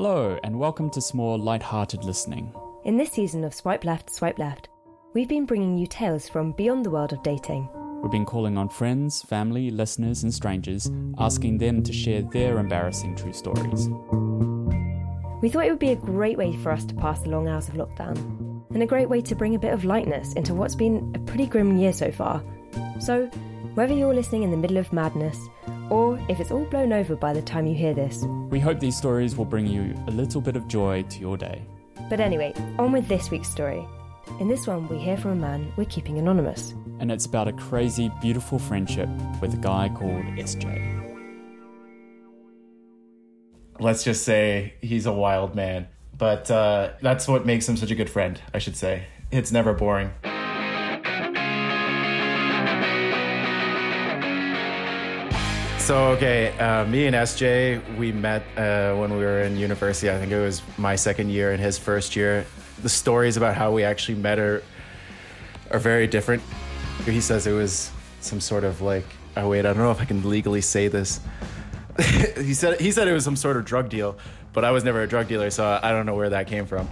Hello, and welcome to some more light-hearted listening. In this season of Swipe Left, Swipe Left, we've been bringing you tales from beyond the world of dating. We've been calling on friends, family, listeners, and strangers, asking them to share their embarrassing true stories. We thought it would be a great way for us to pass the long hours of lockdown, and a great way to bring a bit of lightness into what's been a pretty grim year so far. So, whether you're listening in the middle of madness, or if it's all blown over by the time you hear this. We hope these stories will bring you a little bit of joy to your day. But anyway, on with this week's story. In this one, we hear from a man we're keeping anonymous. And it's about a crazy, beautiful friendship with a guy called SJ. Let's just say he's a wild man. But uh, that's what makes him such a good friend, I should say. It's never boring. So okay, uh, me and SJ, we met uh, when we were in university. I think it was my second year and his first year. The stories about how we actually met are are very different. He says it was some sort of like, oh wait, I don't know if I can legally say this. he said he said it was some sort of drug deal, but I was never a drug dealer, so I don't know where that came from.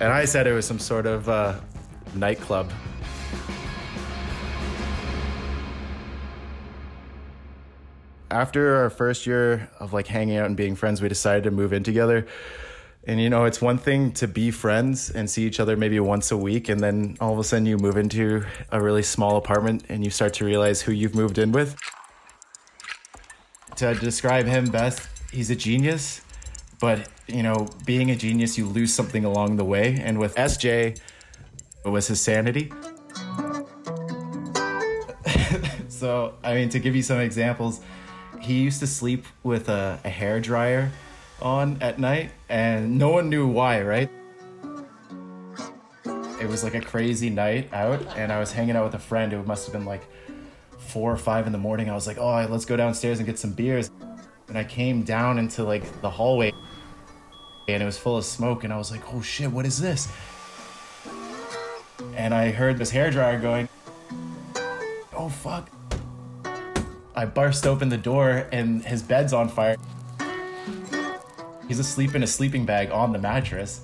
And I said it was some sort of uh, nightclub after our first year of like hanging out and being friends, we decided to move in together. And you know, it's one thing to be friends and see each other maybe once a week, and then all of a sudden you move into a really small apartment and you start to realize who you've moved in with. To describe him best, he's a genius, but you know, being a genius, you lose something along the way. And with SJ, it was his sanity. so, I mean, to give you some examples, he used to sleep with a, a hair dryer on at night, and no one knew why, right? It was like a crazy night out, and I was hanging out with a friend. It must have been like four or five in the morning. I was like, "Oh, let's go downstairs and get some beers." And I came down into like the hallway, and it was full of smoke. And I was like, "Oh shit, what is this?" And I heard this hair dryer going. Oh fuck! I burst open the door and his bed's on fire. He's asleep in a sleeping bag on the mattress,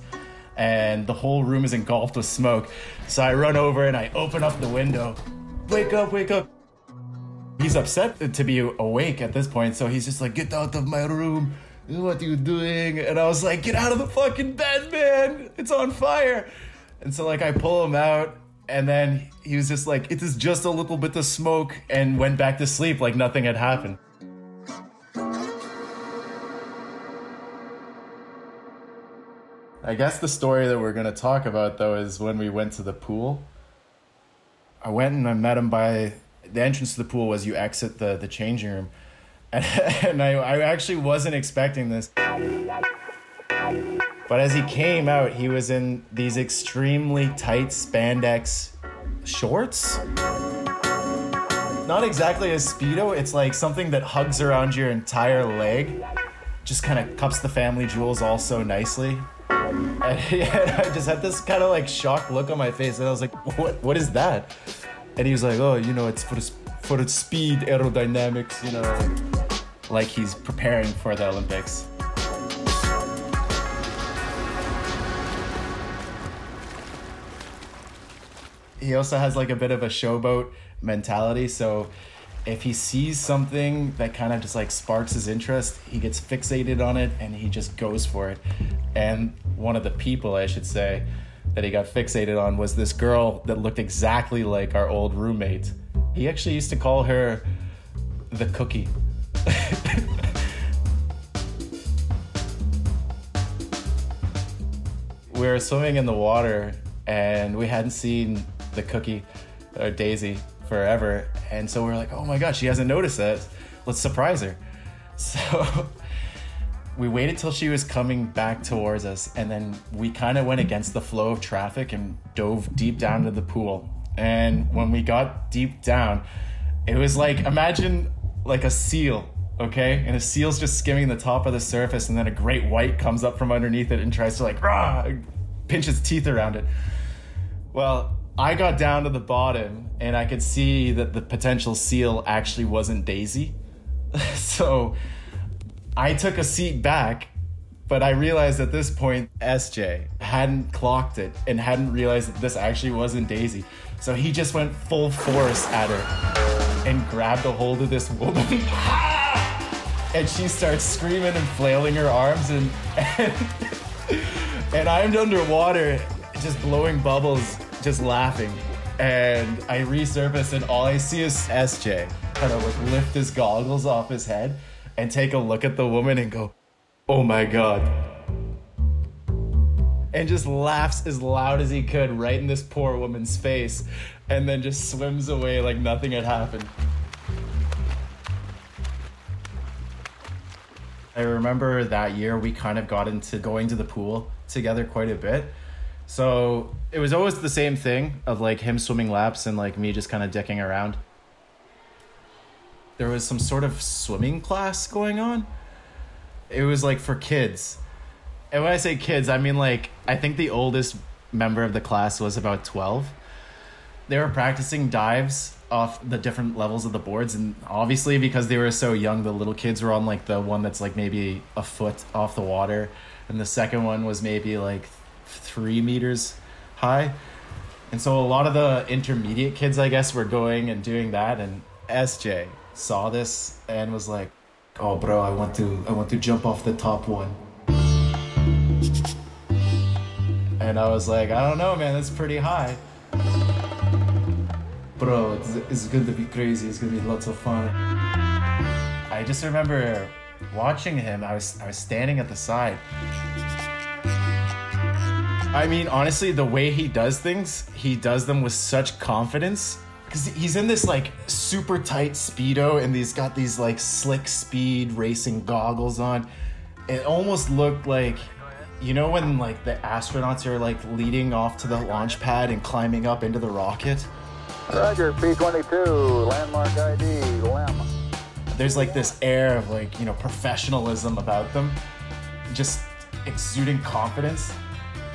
and the whole room is engulfed with smoke. So I run over and I open up the window. Wake up, wake up. He's upset to be awake at this point, so he's just like, Get out of my room. What are you doing? And I was like, Get out of the fucking bed, man. It's on fire. And so, like, I pull him out and then he was just like, it is just a little bit of smoke, and went back to sleep like nothing had happened. I guess the story that we're going to talk about, though, is when we went to the pool. I went and I met him by the entrance to the pool was you exit the, the changing room. And, and I, I actually wasn't expecting this. But as he came out, he was in these extremely tight spandex shorts. Not exactly a Speedo, it's like something that hugs around your entire leg. Just kind of cups the family jewels all so nicely. And, I just had this kind of like shocked look on my face, and I was like, "What? What is that?" And he was like, "Oh, you know, it's for for speed aerodynamics, you know, like he's preparing for the Olympics." He also has like a bit of a showboat mentality. So if he sees something that kind of just like sparks his interest, he gets fixated on it and he just goes for it. And one of the people, I should say, that he got fixated on was this girl that looked exactly like our old roommate. He actually used to call her the cookie. we were swimming in the water and we hadn't seen the cookie or Daisy forever. And so we are like, oh my gosh, she hasn't noticed that. Let's surprise her. So we waited till she was coming back towards us, and then we kind of went against the flow of traffic and dove deep down to the pool. And when we got deep down, it was like imagine like a seal, okay? And a seal's just skimming the top of the surface, and then a great white comes up from underneath it and tries to like rah, pinch its teeth around it. Well, I got down to the bottom and I could see that the potential seal actually wasn't Daisy. so I took a seat back But I realized at this point, SJ hadn't clocked it and hadn't realized that this actually wasn't Daisy. So he just went full force at her and grabbed a hold of this woman. and she starts screaming and flailing her arms and and, and I'm underwater just blowing bubbles, just laughing. And I resurface and all I see is SJ kind of like lift his goggles off his head and take a look at the woman and go, oh my god. And just laughs as loud as he could right in this poor woman's face and then just swims away like nothing had happened. I remember that year we kind of got into going to the pool together quite a bit. So it was always the same thing of like him swimming laps and like me just kind of dicking around. There was some sort of swimming class going on. It was like for kids. And when I say kids, I mean like I think the oldest member of the class was about 12. They were practicing dives off the different levels of the boards and obviously because they were so young the little kids were on like the one that's like maybe a foot off the water and the second one was maybe like three meters high and so a lot of the intermediate kids i guess were going and doing that and sj saw this and was like oh bro i want to i want to jump off the top one and i was like i don't know man that's pretty high bro, it's, it's going to be crazy. It's going to be lots of fun. I just remember watching him. I was I was standing at the side. I mean, honestly, the way he does things, he does them with such confidence. Cause he's in this like super tight speedo, and he's got these like slick speed racing goggles on. It almost looked like you know when like the astronauts are like leading off to the launch pad and climbing up into the rocket Roger, P-22, landmark ID, LEM. There's like this air of like, you know, professionalism about them. Just exuding confidence.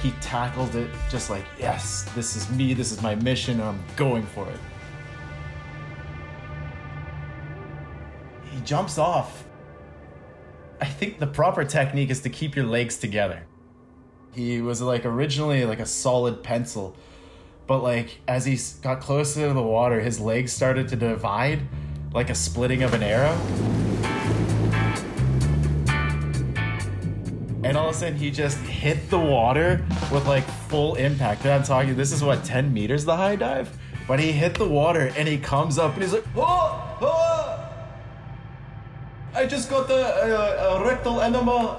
He tackled it just like, yes, this is me, this is my mission, and I'm going for it. He jumps off. I think the proper technique is to keep your legs together. He was like originally like a solid pencil but like as he got closer to the water, his legs started to divide like a splitting of an arrow. And all of a sudden, he just hit the water with like full impact. And I'm talking, this is what, 10 meters the high dive? But he hit the water and he comes up and he's like, Whoa! Whoa! I just got a, rectal enema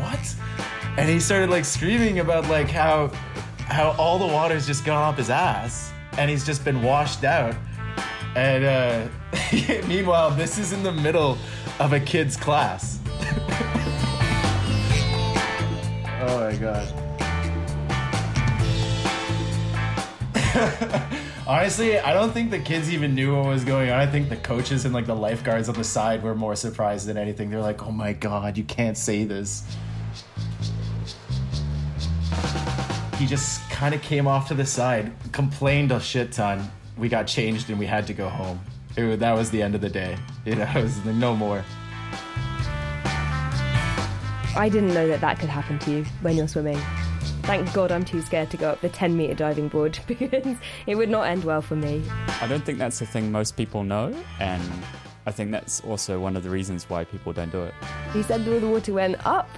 What? and he started like screaming about like how how all the water's just gone up his ass and he's just been washed out and uh, meanwhile this is in the middle of a kid's class. Oh my god. Honestly i don't think the kids even knew what was going on. I think the coaches and like the lifeguards on the side were more surprised than anything. They're like oh my god you can't say this. He just kind of came off to the side, complained a shit ton. We got changed and we had to go home. It, that was the end of the day. You know, it was no more. I didn't know that that could happen to you when you're swimming. Thank God I'm too scared to go up the 10 metre diving board because it would not end well for me. I don't think that's a thing most people know, and I think that's also one of the reasons why people don't do it. He said the water went up.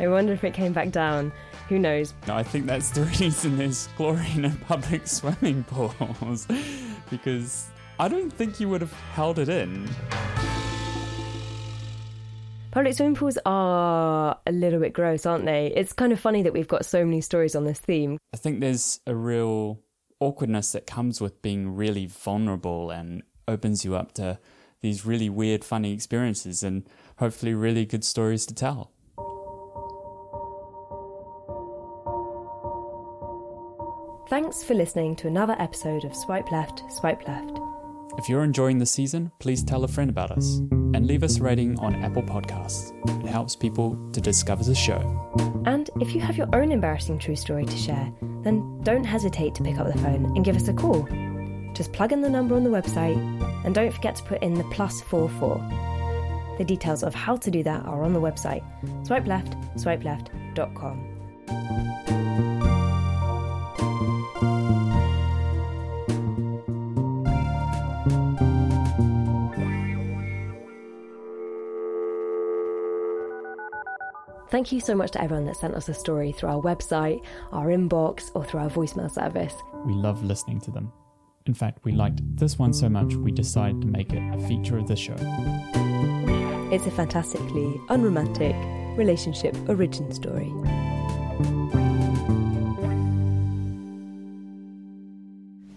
I wonder if it came back down. Who knows? No, I think that's the reason there's chlorine in public swimming pools. Because I don't think you would have held it in. Public swimming pools are a little bit gross, aren't they? It's kind of funny that we've got so many stories on this theme. I think there's a real awkwardness that comes with being really vulnerable and opens you up to these really weird, funny experiences and hopefully really good stories to tell. Thanks for listening to another episode of Swipe Left, Swipe Left. If you're enjoying the season, please tell a friend about us and leave us a rating on Apple Podcasts. It helps people to discover the show. And if you have your own embarrassing true story to share, then don't hesitate to pick up the phone and give us a call. Just plug in the number on the website and don't forget to put in the plus 44. The details of how to do that are on the website swipeleft, swipeleft.com. Thank you so much to everyone that sent us a story through our website, our inbox, or through our voicemail service. We love listening to them. In fact, we liked this one so much we decided to make it a feature of the show. It's a fantastically unromantic relationship origin story.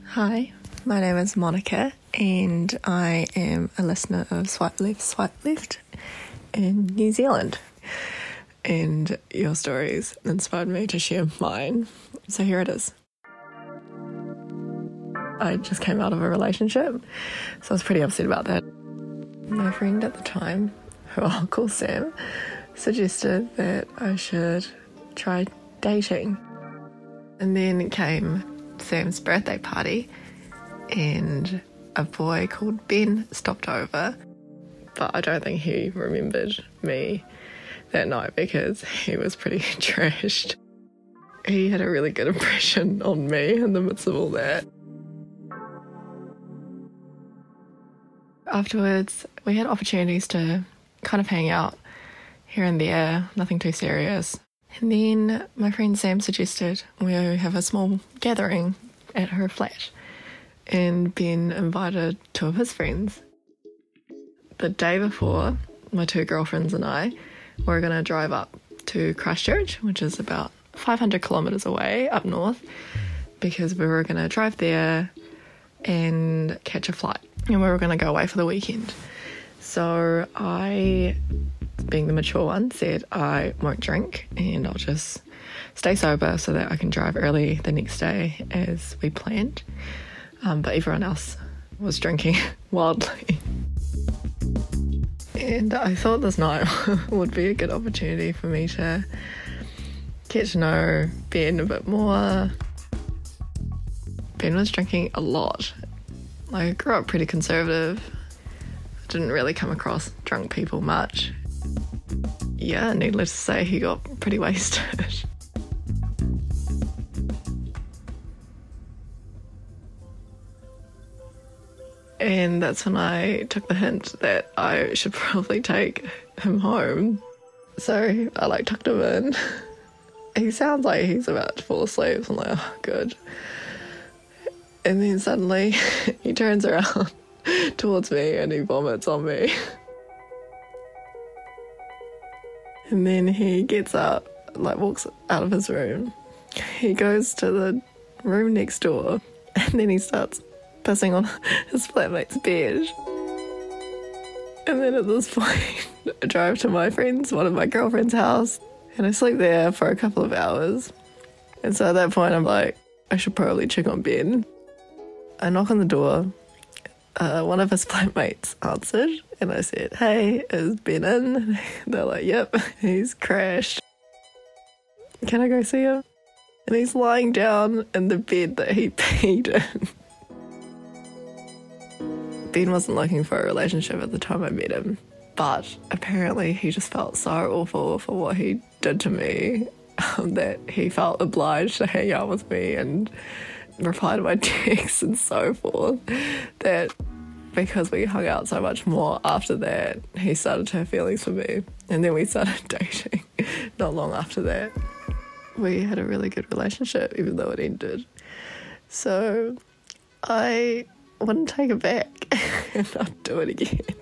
Hi, my name is Monica, and I am a listener of Swipe Left, Swipe Left in New Zealand. And your stories inspired me to share mine. So here it is. I just came out of a relationship, so I was pretty upset about that. My friend at the time, who I'll call Sam, suggested that I should try dating. And then came Sam's birthday party, and a boy called Ben stopped over. But I don't think he remembered me that night because he was pretty trashed. He had a really good impression on me in the midst of all that. Afterwards, we had opportunities to kind of hang out here and there, nothing too serious. And then my friend Sam suggested we have a small gathering at her flat, and Ben invited two of his friends. The day before, my two girlfriends and I were going to drive up to Christchurch, which is about 500 kilometres away up north, because we were going to drive there and catch a flight, and we were going to go away for the weekend. So I, being the mature one, said I won't drink and I'll just stay sober so that I can drive early the next day as we planned. Um, but everyone else was drinking wildly. And I thought this night would be a good opportunity for me to get to know Ben a bit more. Ben was drinking a lot. I grew up pretty conservative. I didn't really come across drunk people much. Yeah, needless to say, he got pretty wasted. And that's when I took the hint that I should probably take him home. So I like tucked him in. He sounds like he's about to fall asleep. I'm like, oh, good. And then suddenly he turns around towards me and he vomits on me. And then he gets up, like walks out of his room. He goes to the room next door and then he starts pissing on his flatmate's bed. And then at this point, I drive to my friend's, one of my girlfriend's house, and I sleep there for a couple of hours. And so at that point, I'm like, I should probably check on Ben. I knock on the door. Uh, one of his flatmates answered, and I said, Hey, is Ben in? They're like, Yep, he's crashed. Can I go see him? And he's lying down in the bed that he peed in. Ben wasn't looking for a relationship at the time I met him, but apparently he just felt so awful for what he did to me um, that he felt obliged to hang out with me and reply to my texts and so forth. That because we hung out so much more after that, he started to have feelings for me. And then we started dating not long after that. We had a really good relationship, even though it ended. So I wouldn't take it back and not do it again.